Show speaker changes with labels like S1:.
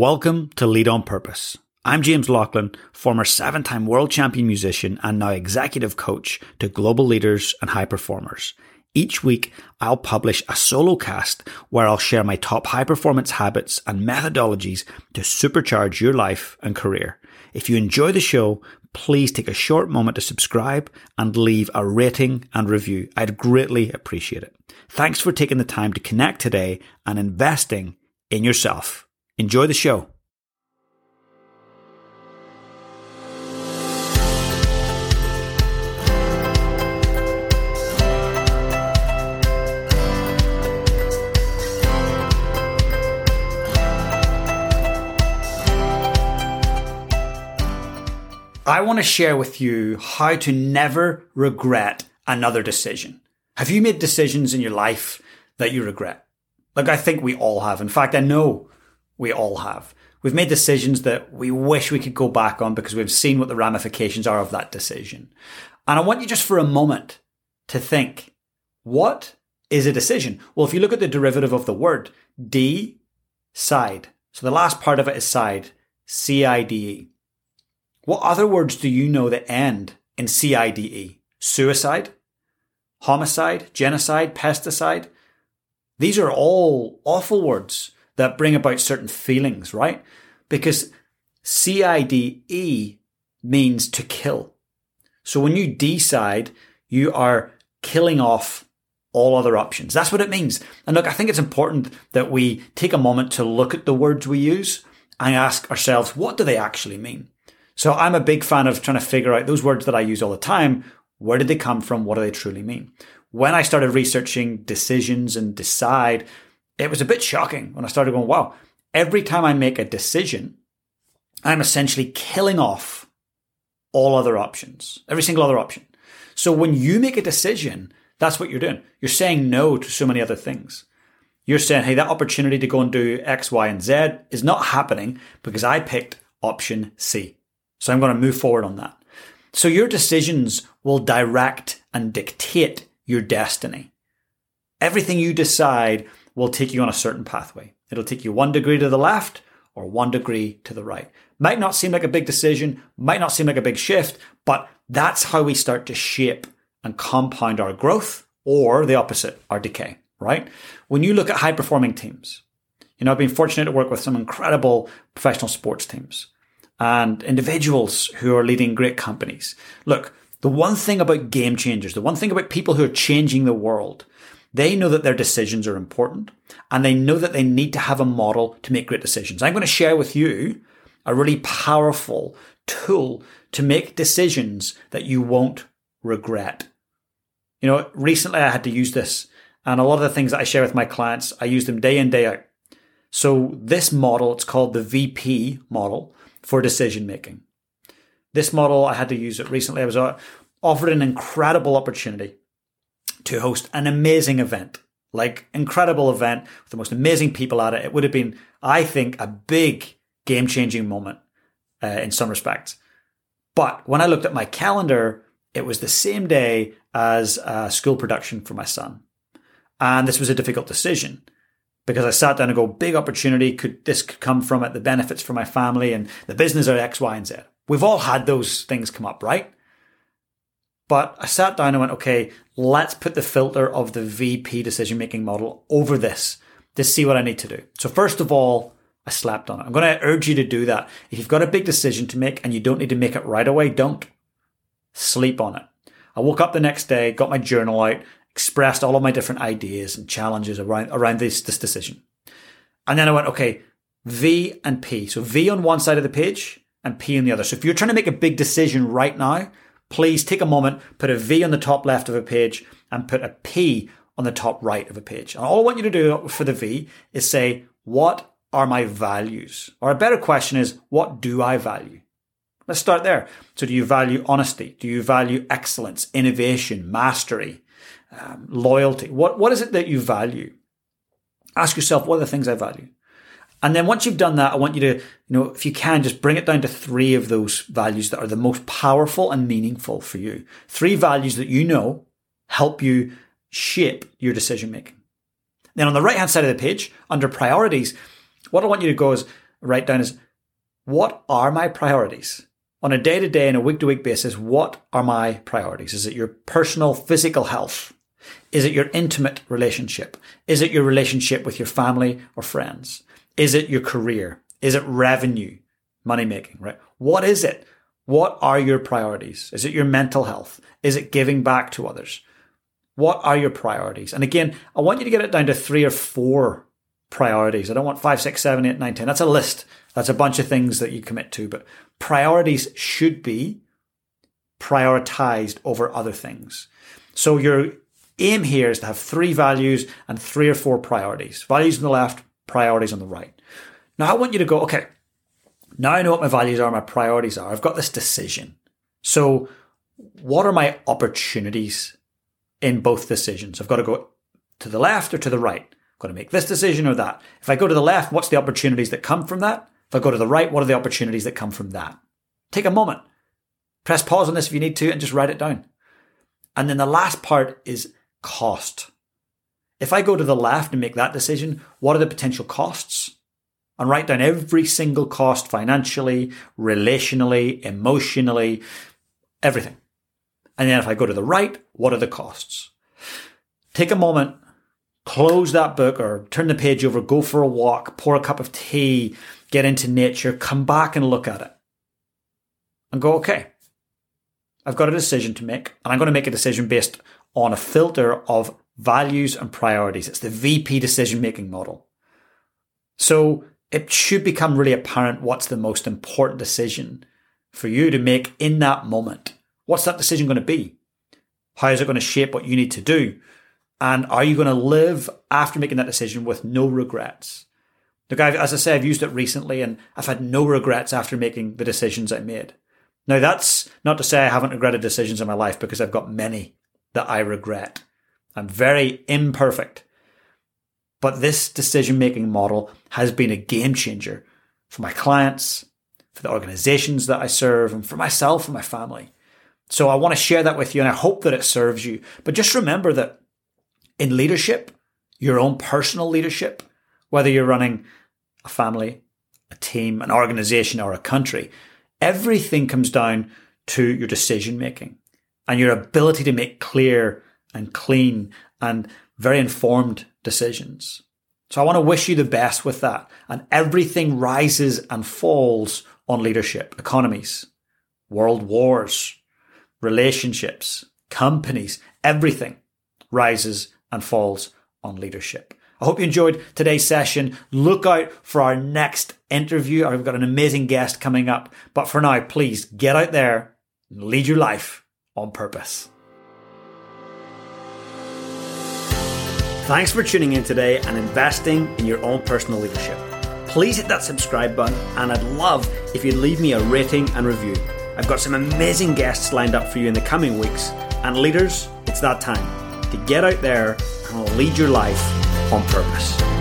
S1: Welcome to Lead on Purpose. I'm James Laughlin, former seven time world champion musician and now executive coach to global leaders and high performers. Each week, I'll publish a solo cast where I'll share my top high performance habits and methodologies to supercharge your life and career. If you enjoy the show, please take a short moment to subscribe and leave a rating and review. I'd greatly appreciate it. Thanks for taking the time to connect today and investing in yourself. Enjoy the show. I want to share with you how to never regret another decision. Have you made decisions in your life that you regret? Like I think we all have. In fact, I know we all have. We've made decisions that we wish we could go back on because we've seen what the ramifications are of that decision. And I want you just for a moment to think, what is a decision? Well, if you look at the derivative of the word, D, side. So the last part of it is side, C-I-D-E. What other words do you know that end in C-I-D-E? Suicide, homicide, genocide, pesticide. These are all awful words that bring about certain feelings, right? Because CIDE means to kill. So when you decide, you are killing off all other options. That's what it means. And look, I think it's important that we take a moment to look at the words we use and ask ourselves, what do they actually mean? So I'm a big fan of trying to figure out those words that I use all the time. Where did they come from? What do they truly mean? When I started researching decisions and decide, it was a bit shocking when I started going, wow, every time I make a decision, I'm essentially killing off all other options, every single other option. So when you make a decision, that's what you're doing. You're saying no to so many other things. You're saying, hey, that opportunity to go and do X, Y, and Z is not happening because I picked option C. So I'm going to move forward on that. So your decisions will direct and dictate your destiny. Everything you decide will take you on a certain pathway. It'll take you one degree to the left or one degree to the right. Might not seem like a big decision, might not seem like a big shift, but that's how we start to shape and compound our growth or the opposite, our decay, right? When you look at high performing teams, you know, I've been fortunate to work with some incredible professional sports teams and individuals who are leading great companies. Look, the one thing about game changers, the one thing about people who are changing the world they know that their decisions are important and they know that they need to have a model to make great decisions. I'm going to share with you a really powerful tool to make decisions that you won't regret. You know, recently I had to use this and a lot of the things that I share with my clients, I use them day in, day out. So this model, it's called the VP model for decision making. This model, I had to use it recently. I was uh, offered an incredible opportunity to host an amazing event, like incredible event with the most amazing people at it. It would have been, I think, a big game changing moment uh, in some respects. But when I looked at my calendar, it was the same day as a school production for my son. And this was a difficult decision because I sat down and go, big opportunity. Could this could come from it? The benefits for my family and the business are X, Y, and Z. We've all had those things come up, right? But I sat down and went, okay, let's put the filter of the VP decision making model over this to see what I need to do. So, first of all, I slept on it. I'm going to urge you to do that. If you've got a big decision to make and you don't need to make it right away, don't sleep on it. I woke up the next day, got my journal out, expressed all of my different ideas and challenges around, around this, this decision. And then I went, okay, V and P. So V on one side of the page and P on the other. So if you're trying to make a big decision right now, please take a moment, put a V on the top left of a page and put a P on the top right of a page. And all I want you to do for the V is say, what are my values? Or a better question is, what do I value? Let's start there. So do you value honesty? Do you value excellence, innovation, mastery, um, loyalty? What, what is it that you value? Ask yourself, what are the things I value? And then once you've done that, I want you to, you know, if you can, just bring it down to three of those values that are the most powerful and meaningful for you. Three values that you know help you shape your decision making. Then on the right hand side of the page, under priorities, what I want you to go is write down is what are my priorities? On a day to day and a week to week basis, what are my priorities? Is it your personal physical health? Is it your intimate relationship? Is it your relationship with your family or friends? Is it your career? Is it revenue, money making, right? What is it? What are your priorities? Is it your mental health? Is it giving back to others? What are your priorities? And again, I want you to get it down to three or four priorities. I don't want five, six, seven, eight, nine, ten. That's a list. That's a bunch of things that you commit to, but priorities should be prioritized over other things. So your aim here is to have three values and three or four priorities. Values on the left, priorities on the right. Now I want you to go, okay, now I know what my values are, my priorities are. I've got this decision. So what are my opportunities in both decisions? I've got to go to the left or to the right. I've got to make this decision or that. If I go to the left, what's the opportunities that come from that? If I go to the right, what are the opportunities that come from that? Take a moment. Press pause on this if you need to and just write it down. And then the last part is cost. If I go to the left and make that decision, what are the potential costs? And write down every single cost financially, relationally, emotionally, everything. And then if I go to the right, what are the costs? Take a moment, close that book or turn the page over, go for a walk, pour a cup of tea, get into nature, come back and look at it. And go, okay, I've got a decision to make, and I'm going to make a decision based on a filter of values and priorities. It's the VP decision making model. So it should become really apparent what's the most important decision for you to make in that moment. What's that decision going to be? How is it going to shape what you need to do? And are you going to live after making that decision with no regrets? Look, I've, as I say, I've used it recently and I've had no regrets after making the decisions I made. Now, that's not to say I haven't regretted decisions in my life because I've got many that I regret. I'm very imperfect. But this decision making model has been a game changer for my clients, for the organizations that I serve, and for myself and my family. So I want to share that with you and I hope that it serves you. But just remember that in leadership, your own personal leadership, whether you're running a family, a team, an organization, or a country, everything comes down to your decision making and your ability to make clear and clean and very informed decisions. So I want to wish you the best with that. And everything rises and falls on leadership, economies, world wars, relationships, companies, everything rises and falls on leadership. I hope you enjoyed today's session. Look out for our next interview. I've got an amazing guest coming up. But for now, please get out there and lead your life on purpose. Thanks for tuning in today and investing in your own personal leadership. Please hit that subscribe button, and I'd love if you'd leave me a rating and review. I've got some amazing guests lined up for you in the coming weeks, and leaders, it's that time to get out there and lead your life on purpose.